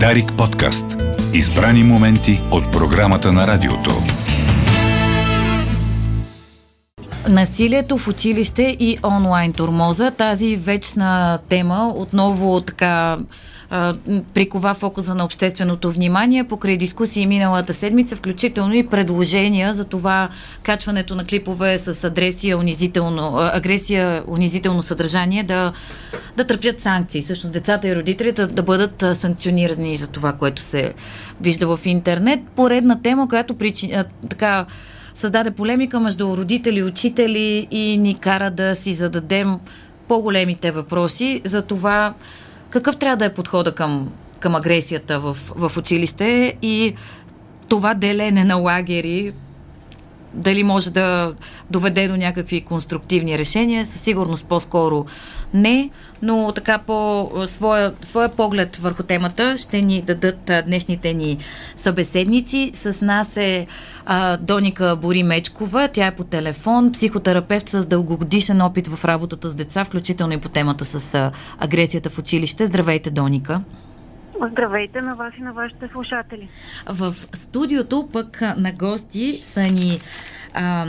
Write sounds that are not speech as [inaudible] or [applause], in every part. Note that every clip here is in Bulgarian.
Дарик подкаст. Избрани моменти от програмата на радиото. Насилието в училище и онлайн турмоза. Тази вечна тема отново така прикова фокуса на общественото внимание покрай дискусии миналата седмица, включително и предложения за това качването на клипове с адресия, унизително, агресия, унизително съдържание да, да търпят санкции. Всъщност децата и родителите да бъдат санкционирани за това, което се вижда в интернет. Поредна тема, която причини, така създаде полемика между родители и учители и ни кара да си зададем по-големите въпроси за това какъв трябва да е подхода към, към агресията в, в училище и това делене на лагери дали може да доведе до някакви конструктивни решения, със сигурност по-скоро не, но така по своя, своя поглед върху темата ще ни дадат днешните ни събеседници. С нас е а, Доника Бори Мечкова, тя е по телефон, психотерапевт с дългогодишен опит в работата с деца, включително и по темата с а, агресията в училище. Здравейте, Доника! Здравейте на вас и на вашите слушатели. В студиото пък на гости са ни а,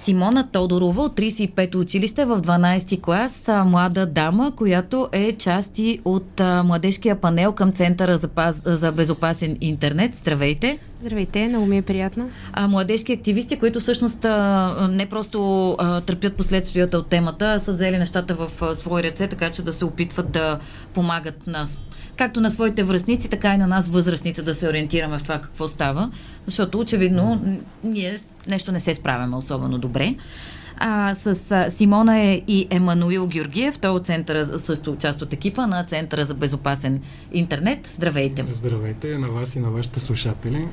Симона Тодорова от 35-то училище в 12-ти клас, млада дама, която е части от а, младежкия панел към Центъра за, паз, за безопасен интернет. Здравейте! Здравейте, много ми е приятно. А, младежки активисти, които всъщност а, не просто а, търпят последствията от темата, а са взели нещата в а, свои ръце, така че да се опитват да помагат на както на своите връзници, така и на нас възрастните да се ориентираме в това какво става, защото очевидно ние нещо не се справяме особено добре. А, с Симона е и Емануил Георгиев, той е от центъра, също част от екипа на Центъра за безопасен интернет. Здравейте! Здравейте на вас и на вашите слушатели.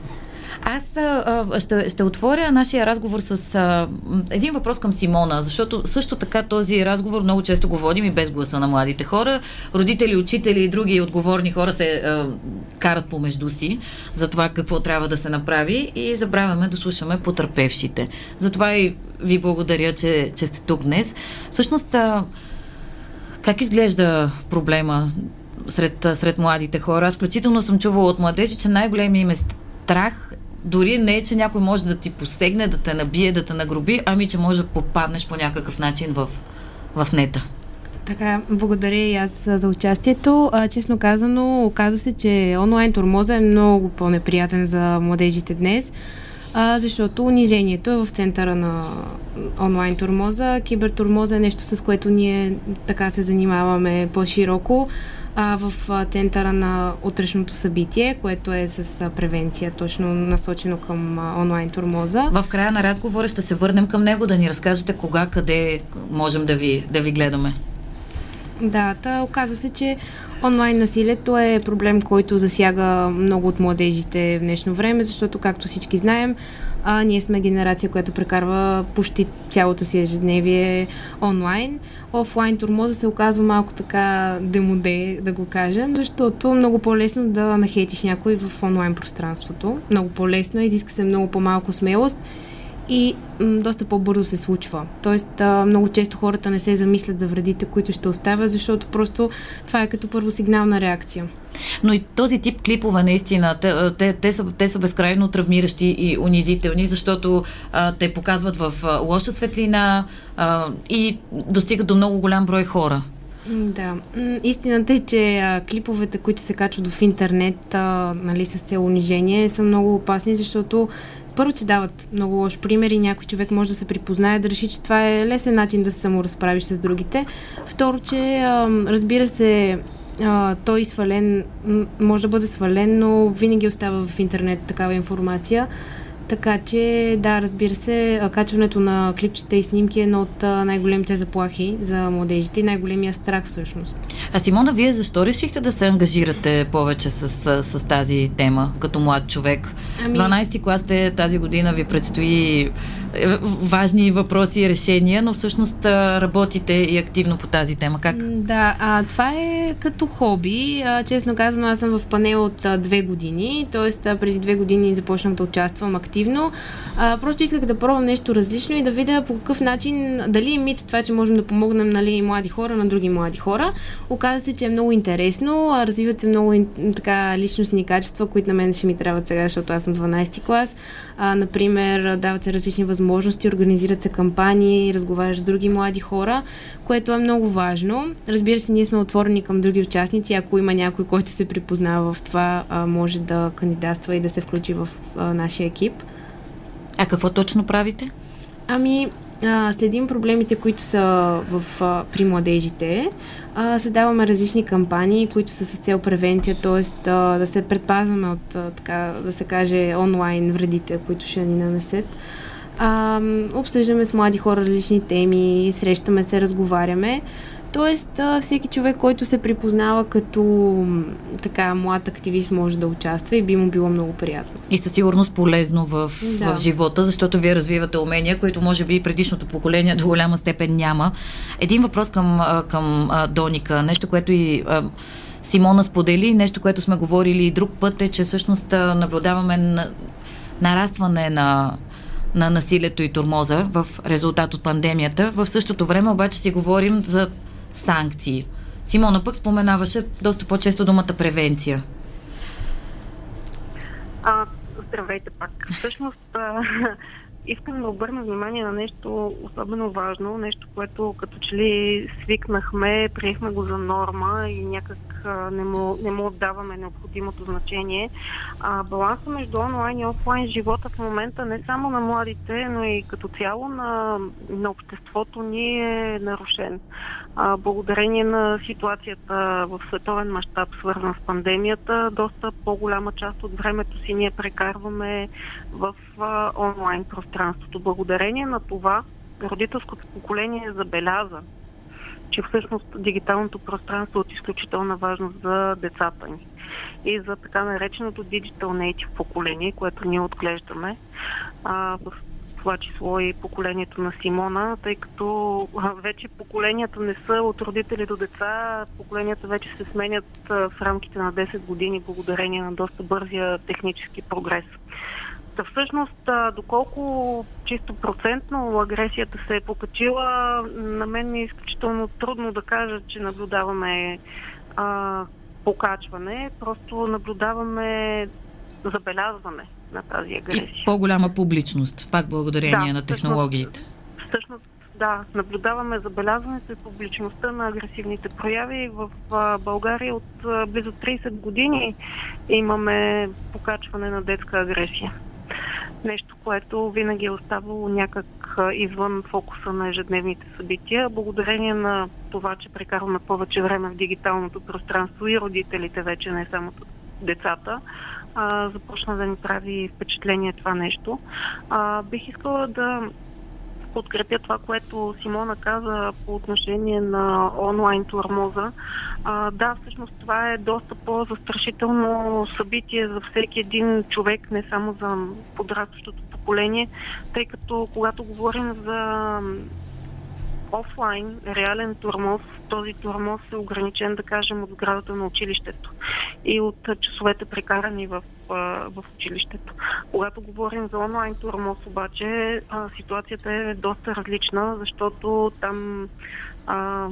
Аз а, ще, ще отворя нашия разговор с а, един въпрос към Симона, защото също така този разговор много често го водим и без гласа на младите хора. Родители, учители и други отговорни хора се а, карат помежду си за това какво трябва да се направи и забравяме да слушаме потърпевшите. Затова и ви благодаря, че, че сте тук днес. Всъщност, а, как изглежда проблема сред, сред младите хора? Аз включително съм чувала от младежи, че най-големият им е страх дори не е, че някой може да ти посегне, да те набие, да те нагроби, ами че може да попаднеш по някакъв начин в, в нета. Така, благодаря и аз за участието. А, честно казано, оказва се, че онлайн тормоза е много по-неприятен за младежите днес, а, защото унижението е в центъра на онлайн тормоза. Кибертормоза е нещо, с което ние така се занимаваме по-широко а, в а, центъра на утрешното събитие, което е с а, превенция, точно насочено към а, онлайн турмоза. В края на разговора ще се върнем към него да ни разкажете кога, къде можем да ви, да ви гледаме. Да, та оказва се, че онлайн насилието е проблем, който засяга много от младежите в днешно време, защото, както всички знаем, а, ние сме генерация, която прекарва почти цялото си ежедневие онлайн. Офлайн турмоза се оказва малко така демоде, да го кажем, защото много по-лесно да нахейтиш някой в онлайн пространството. Много по-лесно, изиска се много по-малко смелост и м, доста по-бързо се случва. Тоест, а, много често хората не се замислят за вредите, които ще оставят, защото просто това е като първосигнална реакция. Но и този тип клипове, наистина, те, те, те, са, те са безкрайно травмиращи и унизителни, защото а, те показват в а, лоша светлина а, и достигат до много голям брой хора. Да. Истината е, че а, клиповете, които се качват в интернет а, нали, с цел унижение, са много опасни, защото първо, че дават много лош пример и някой човек може да се припознае, да реши, че това е лесен начин да се саморазправиш с другите. Второ, че разбира се, той свален, може да бъде свален, но винаги остава в интернет такава информация. Така че, да, разбира се, качването на клипчета и снимки е едно от най-големите заплахи за младежите и най-големия страх всъщност. А Симона, вие защо решихте да се ангажирате повече с, с, с тази тема като млад човек? Ами... 12-ти клас сте тази година ви предстои важни въпроси и решения, но всъщност работите и активно по тази тема. Как? Да, а, това е като хоби. А, честно казано, аз съм в панел от а, две години, т.е. преди две години започнах да участвам активно. А, просто исках да пробвам нещо различно и да видя по какъв начин, дали е мит това, че можем да помогнем нали, млади хора на други млади хора. Оказа се, че е много интересно, развиват се много така личностни качества, които на мен ще ми трябват сега, защото аз съм 12 клас. А, например, дават се различни възможности, организират се кампании, разговаряш с други млади хора, което е много важно. Разбира се, ние сме отворени към други участници. Ако има някой, който се припознава в това, може да кандидатства и да се включи в нашия екип. А какво точно правите? Ами, а, следим проблемите, които са в, а, при младежите. А, създаваме различни кампании, които са с цел превенция, т.е. да се предпазваме от, а, така да се каже, онлайн вредите, които ще ни нанесат. А, обсъждаме с млади хора различни теми, срещаме се, разговаряме. Тоест, всеки човек, който се припознава като така млад активист, може да участва и би му било много приятно. И със сигурност полезно в, да. в живота, защото вие развивате умения, които може би предишното поколение до голяма степен няма. Един въпрос към, към Доника, нещо, което и Симона сподели, нещо, което сме говорили и друг път е, че всъщност наблюдаваме на, нарастване на на насилието и турмоза в резултат от пандемията. В същото време обаче си говорим за санкции. Симона пък споменаваше доста по-често думата превенция. А, здравейте пак. Всъщност, а, [laughs] искам да обърна внимание на нещо особено важно, нещо, което като че ли свикнахме, приехме го за норма и някак не му, не му отдаваме необходимото значение. А, баланса между онлайн и офлайн живота в момента не само на младите, но и като цяло на, на обществото ни е нарушен. А, благодарение на ситуацията в световен мащаб, свързан с пандемията, доста по-голяма част от времето си ние прекарваме в а, онлайн пространството. Благодарение на това родителското поколение забеляза, че всъщност дигиталното пространство е от изключителна важност за децата ни и за така нареченото Digital Native поколение, което ние отглеждаме. А, в това число и поколението на Симона, тъй като вече поколенията не са от родители до деца, поколенията вече се сменят в рамките на 10 години благодарение на доста бързия технически прогрес. Та всъщност, доколко чисто процентно агресията се е покачила, на мен е изключително трудно да кажа, че наблюдаваме а, покачване. Просто наблюдаваме забелязване на тази агресия. И по-голяма публичност, пак благодарение да, на технологиите. Всъщност, всъщност, да, наблюдаваме забелязването и публичността на агресивните прояви. В България от близо 30 години имаме покачване на детска агресия нещо, което винаги е оставало някак извън фокуса на ежедневните събития. Благодарение на това, че прекарваме повече време в дигиталното пространство и родителите вече, не само децата, започна да ни прави впечатление това нещо. Бих искала да подкрепя това, което Симона каза по отношение на онлайн турмоза. Да, всъщност това е доста по-застрашително събитие за всеки един човек, не само за подрастващото поколение, тъй като когато говорим за офлайн, реален турмоз, този турмоз е ограничен, да кажем, от сградата на училището и от часовете прекарани в, в училището. Когато говорим за онлайн турмоз, обаче ситуацията е доста различна, защото там а,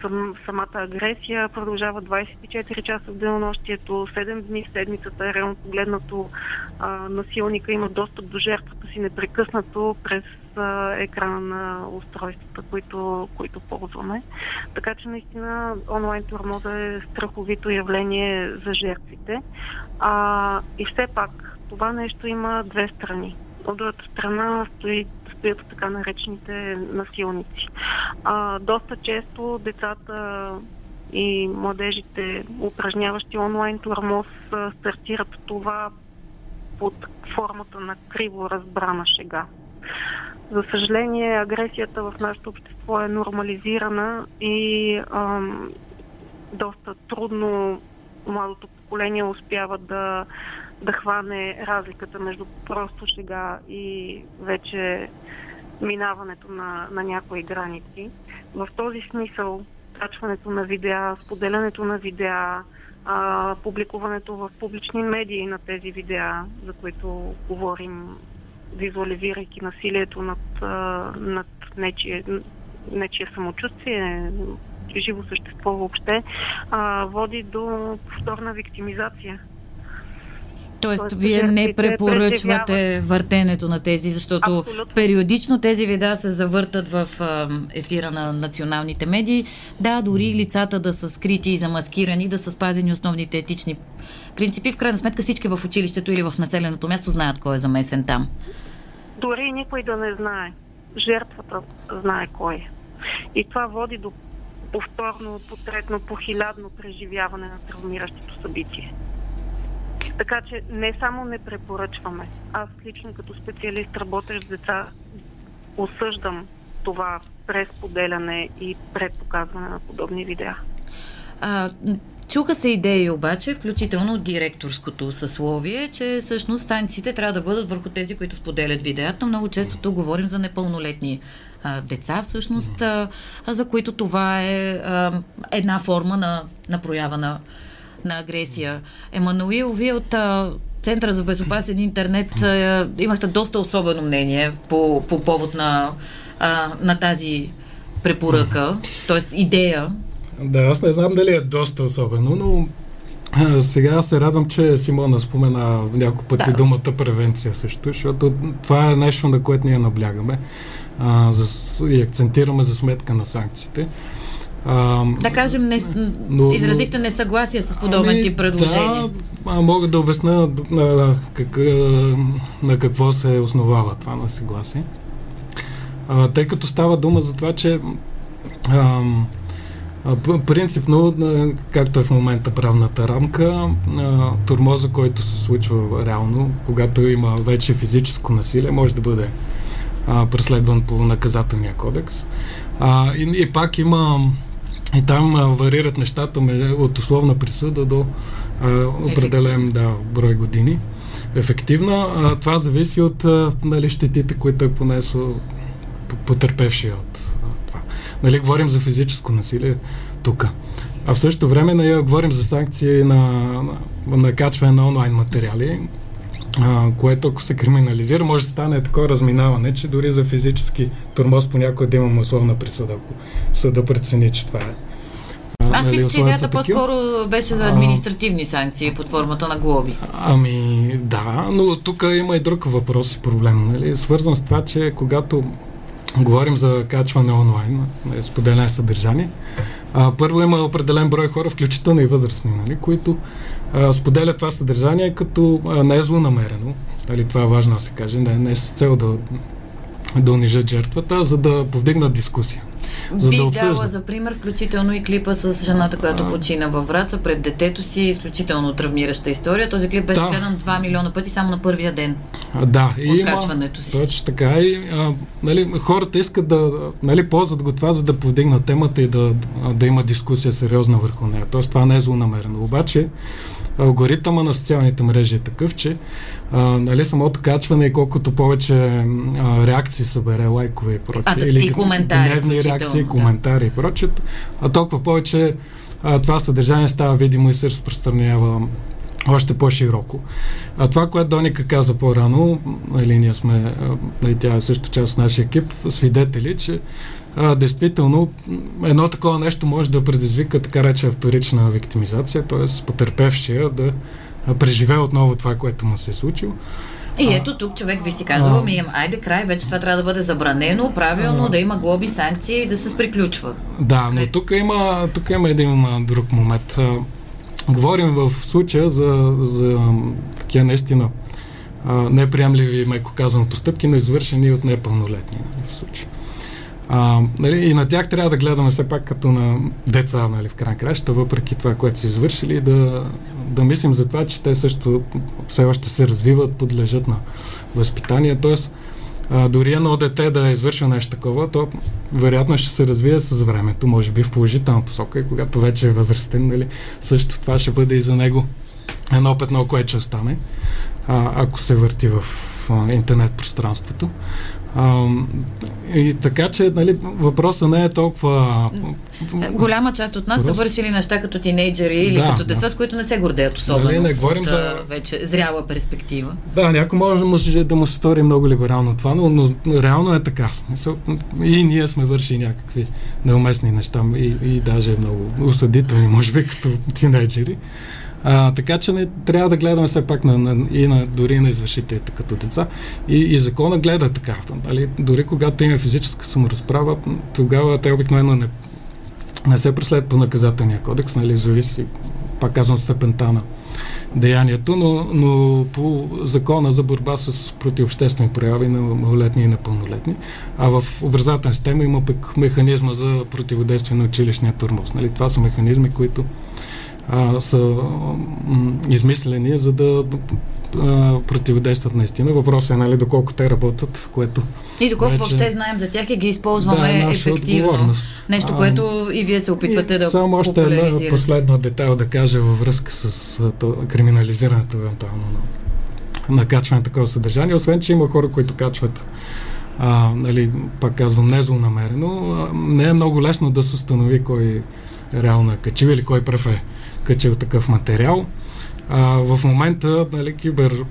сам, самата агресия продължава 24 часа в денонощието, 7 дни в седмицата, реално погледнато а, насилника има достъп до жертвата си непрекъснато през а, екрана на устройствата, които, които ползваме. Така че наистина онлайн турмоза е страховито явление за жертвите. А, и все пак това нещо има две страни. От другата страна стои стоят така наречените насилници. А, доста често децата и младежите, упражняващи онлайн турмоз, стартират това под формата на криво разбрана шега. За съжаление, агресията в нашето общество е нормализирана и ам, доста трудно младото поколение успява да да хване разликата между просто шега и вече минаването на, на някои граници. В този смисъл, качването на видеа, споделянето на видеа, а, публикуването в публични медии на тези видеа, за които говорим, визуализирайки насилието над, а, над нечие, нечие самочувствие, живо същество въобще, а, води до повторна виктимизация. Тоест, Тоест вие не препоръчвате въртенето на тези, защото Абсолютно. периодично тези видеа се завъртат в ефира на националните медии. Да, дори лицата да са скрити и замаскирани, да са спазени основните етични принципи. В крайна сметка всички в училището или в населеното място знаят кой е замесен там. Дори никой да не знае. Жертвата знае кой е. И това води до повторно, потретно, похилядно преживяване на травмиращото събитие. Така че не само не препоръчваме. Аз лично като специалист, работещ с деца, осъждам това през поделяне и предпоказване на подобни видеа. А, Чуха се идеи обаче, включително от директорското съсловие, че всъщност станциите трябва да бъдат върху тези, които споделят видеята. Много често тук говорим за непълнолетни а, деца, всъщност, а, за които това е а, една форма на, на проява на на агресия. Емануил, вие от а, Центъра за безопасен интернет а, имахте доста особено мнение по, по повод на, а, на тази препоръка, т.е. идея. Да, аз не знам дали е доста особено, но сега се радвам, че Симона спомена няколко пъти да. думата превенция също, защото това е нещо, на което ние наблягаме а, за, и акцентираме за сметка на санкциите. А, да кажем, не, но, изразихте несъгласие с подобен ами, тип предложение. Да, мога да обясня на, как, на какво се основава това несъгласие. А, тъй като става дума за това, че а, Принципно, както е в момента правната рамка, турмоза, който се случва реално, когато има вече физическо насилие, може да бъде преследван по наказателния кодекс. И, и пак има и там а, варират нещата от условна присъда до а, определен да, брой години. Ефективна. А, това зависи от а, нали, щетите, които е понесло потерпевшия от а, това. Нали, говорим за физическо насилие тук. А в същото време нали, говорим за санкции на, на, на качване на онлайн материали, а, което ако се криминализира, може да стане такова разминаване, че дори за физически тормоз понякога да имаме условна присъда, ако съда прецени, че това е. Аз нали, мисля, че идеята по-скоро беше за административни санкции под формата на глоби. Ами да, но тук има и друг въпрос и проблем, нали? свързан с това, че когато говорим за качване онлайн, нали, споделяне съдържание, а, първо има определен брой хора, включително и възрастни, нали, които а, споделят това съдържание като а, не е злонамерено. Нали, това е важно да се каже, не, не е с цел да, да унижат жертвата, а за да повдигнат дискусия. За Би да дала за пример, включително и клипа с жената, която а... почина във Враца пред детето си, изключително травмираща история. Този клип беше да. гледан 2 милиона пъти само на първия ден. А, да, и качването си. Точно така. И, а, нали, хората искат да нали, ползват го това, за да повдигнат темата и да, да има дискусия сериозна върху нея. Тоест това не е злонамерено. Обаче, алгоритъма на социалните мрежи е такъв, че а, нали, самото качване и колкото повече а, реакции събере, лайкове и прочее, а, или и коментари, гневни реакции, да. коментари и прочее, а толкова повече а, това съдържание става видимо и се разпространява още по-широко. А това, което Доника каза по-рано, нали, ние сме, нали, тя е също част от нашия екип, свидетели, че а, действително едно такова нещо може да предизвика така рече вторична виктимизация, т.е. потерпевшия да преживее отново това, което му се е случило. И ето тук човек би си казал, ми, айде край, вече това трябва да бъде забранено, правилно, а, да има глоби, санкции и да се приключва. Да, но тук има, тук има един друг момент. Говорим в случая за, за такива наистина неприемливи, меко казано, постъпки, но извършени от непълнолетни в случая. А, нали, и на тях трябва да гледаме все пак като на деца, нали, в край краща, въпреки това, което са извършили, да, да мислим за това, че те също все още се развиват, подлежат на възпитание. Тоест, а, дори едно дете да е извършва нещо такова, то вероятно ще се развие с времето, може би в положителна посока и когато вече е възрастен, нали, също това ще бъде и за него едно петно, което ще остане, а, ако се върти в а, интернет пространството. А, и така че нали, въпросът не е толкова... Голяма част от нас Просто... са вършили неща като тинейджери или да, като деца, да. с които не се гордеят особено. Нали, не говорим от, за... Вече зряла перспектива. Да, някой може, може да му се стори много либерално това, но, но реално е така. И ние сме вършили някакви неуместни неща и, и даже много осъдителни, може би, като тинейджери. А, така че не трябва да гледаме все пак на, на, и на, дори на извършителите като деца. И, и закона гледа така. Дали, дори когато има физическа саморазправа, тогава те обикновено не, не се преследват по наказателния кодекс, нали, зависи, пак казвам, степента на деянието, но, но по закона за борба с противобществени прояви на малолетни и непълнолетни. А в образователна система има пък механизма за противодействие на училищния турмоз. Нали? Това са механизми, които а, са измислени, за да а, противодействат наистина. Въпросът е, нали, доколко те работят, което... И доколко вече... въобще знаем за тях и ги използваме да, е ефективно. Нещо, а, което и вие се опитвате и да Само още една последна детайл да кажа във връзка с то, криминализирането евентуално на, на качване на такова съдържание. Освен, че има хора, които качват а, нали, пак казвам, незлонамерено, не е много лесно да се установи кой реално е качил или кой пръв е качил такъв материал. А, в момента нали, кибер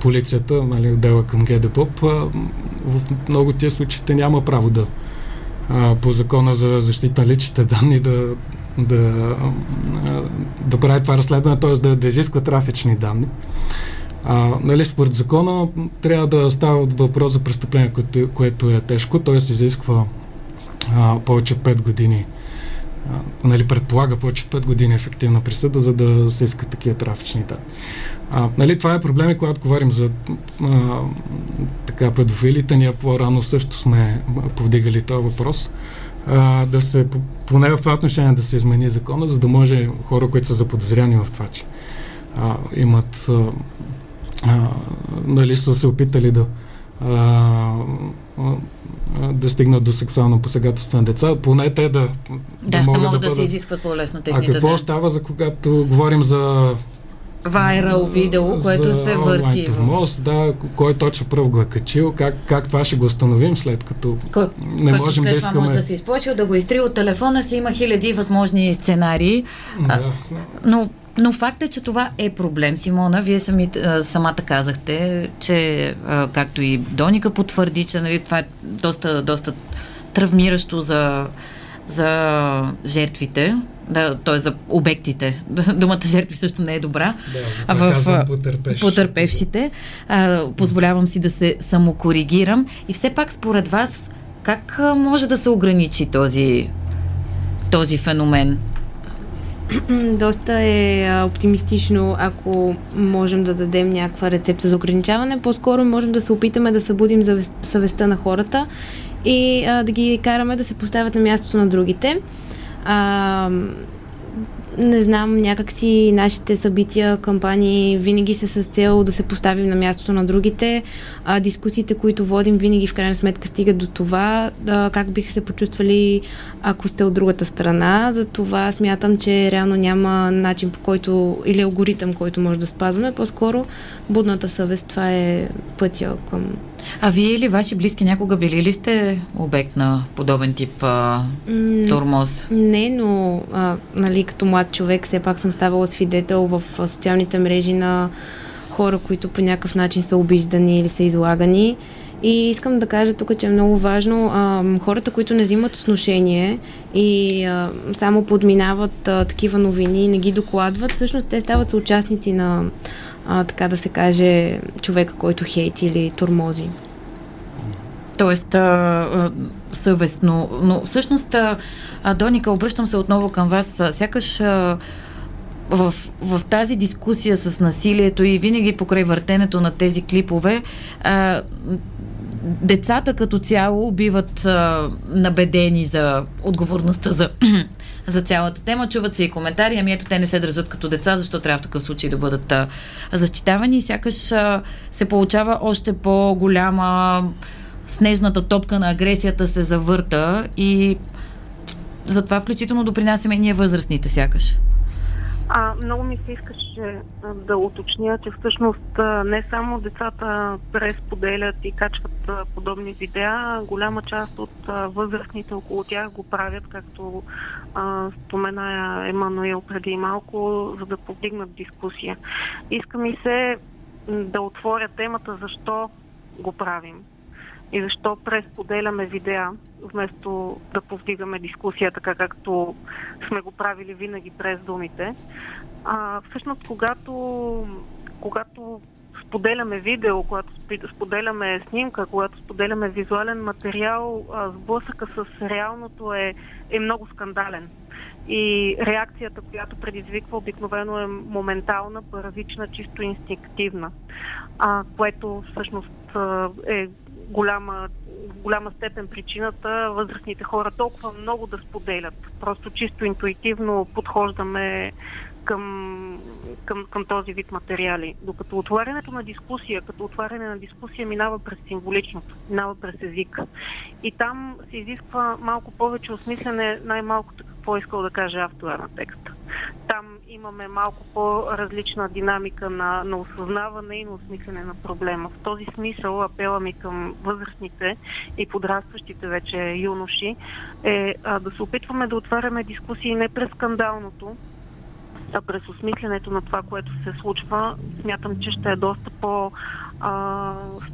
полицията, нали, отдела към ГДПОП, в много тия случаите няма право да а, по закона за защита на личните данни да, да, да прави това разследване, т.е. Да, да изисква трафични данни. А, нали, според закона трябва да става въпрос за престъпление, което, което е тежко, т.е. изисква а, повече от 5 години нали, предполага повече от 5 години ефективна присъда, за да се искат такива трафични данни. А, нали, това е проблеми, когато говорим за а, така педофилите. Ние по-рано също сме повдигали този въпрос. А, да се, поне в това отношение да се измени закона, за да може хора, които са заподозряни в това, че а, имат а, а, нали, са се опитали да а, да стигнат до сексуално посегателство на деца, поне те да, да, да могат да, могат да, да се изискват по-лесно техните. А какво да. става за когато говорим за вайрал видео, което се върти. Тормоз, да, кой точно пръв го е качил, как, как това ще го установим след като Ко, не можем след да искаме... Това може да се изплаши, да го изтри от телефона си, има хиляди възможни сценарии. Да. А, но но факт е, че това е проблем, Симона. Вие сами, самата казахте, че както и Доника потвърди, че нали, това е доста, доста травмиращо за, за жертвите, да, т.е. за обектите. [laughs] Думата жертви също не е добра. Да, в потърпевшите. потърпевшите. А, позволявам си да се самокоригирам. И все пак, според вас, как може да се ограничи този, този феномен? [clears throat] Доста е оптимистично, ако можем да дадем някаква рецепта за ограничаване. По-скоро можем да се опитаме да събудим съвестта на хората и а, да ги караме да се поставят на мястото на другите. А, не знам, някакси нашите събития, кампании винаги са с цел да се поставим на мястото на другите. А, дискусиите, които водим, винаги в крайна сметка стигат до това а, как биха се почувствали, ако сте от другата страна. Затова смятам, че реално няма начин по който или алгоритъм, който може да спазваме. По-скоро будната съвест, това е пътя към а вие или ваши близки някога били ли сте обект на подобен тип а, тормоз? Не, но а, нали, като млад човек все пак съм ставала свидетел в социалните мрежи на хора, които по някакъв начин са обиждани или са излагани. И искам да кажа тук, че е много важно а, хората, които не взимат отношение и а, само подминават а, такива новини и не ги докладват, всъщност те стават съучастници на а, така да се каже, човека, който хейти или тормози. Тоест, а, а, съвестно. Но всъщност, а, Доника, обръщам се отново към вас. Сякаш а, в, в тази дискусия с насилието и винаги покрай въртенето на тези клипове, а, децата като цяло биват а, набедени за отговорността за [clears throat] за цялата тема. Чуват се и коментари, ами ето те не се държат като деца, защо трябва в такъв случай да бъдат защитавани и сякаш се получава още по-голяма снежната топка на агресията се завърта и затова включително допринасяме и ние възрастните сякаш. А, много ми се искаше да уточня, че всъщност не само децата пресподелят и качват подобни видеа, голяма част от възрастните около тях го правят, както а, спомена Емануил преди малко, за да повдигнат дискусия. Иска ми се да отворя темата защо го правим и защо пресподеляме видеа, вместо да повдигаме дискусия, така както сме го правили винаги през думите. А, всъщност, когато, когато споделяме видео, когато споделяме снимка, когато споделяме визуален материал, сблъсъка с реалното е, е много скандален. И реакцията, която предизвиква обикновено е моментална, първична, чисто инстинктивна, а, което всъщност е голяма, голяма степен причината възрастните хора толкова много да споделят. Просто чисто интуитивно подхождаме към, към, към този вид материали. Докато отварянето на дискусия, като отваряне на дискусия минава през символичното, минава през език. И там се изисква малко повече осмислене, най-малкото какво е искал да каже автора на текста. Там имаме малко по-различна динамика на, на осъзнаване и на осмислене на проблема. В този смисъл апела ми към възрастните и подрастващите вече юноши е а, да се опитваме да отваряме дискусии не през скандалното, а през осмисленето на това, което се случва, смятам, че ще е доста по-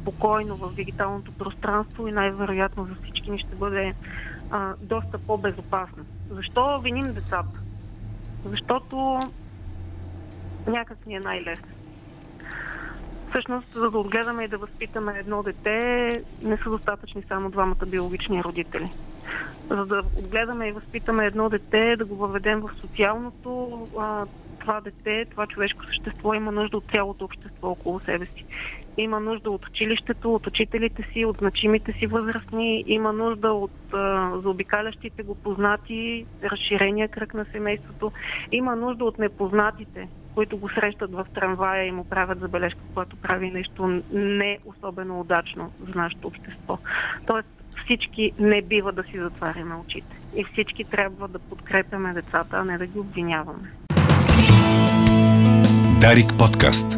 спокойно в дигиталното пространство и най-вероятно за всички ни ще бъде а, доста по-безопасно. Защо виним децата? Защото някак ни е най-лесно. Всъщност, за да отгледаме и да възпитаме едно дете, не са достатъчни само двамата биологични родители. За да отгледаме и възпитаме едно дете, да го въведем в социалното, това дете, това човешко същество има нужда от цялото общество около себе си. Има нужда от училището, от учителите си, от значимите си възрастни, има нужда от а, заобикалящите го познати, разширения кръг на семейството, има нужда от непознатите, които го срещат в трамвая и му правят забележка, когато прави нещо не особено удачно за нашето общество. Тоест всички не бива да си затваряме очите. И всички трябва да подкрепяме децата, а не да ги обвиняваме. Дарик подкаст.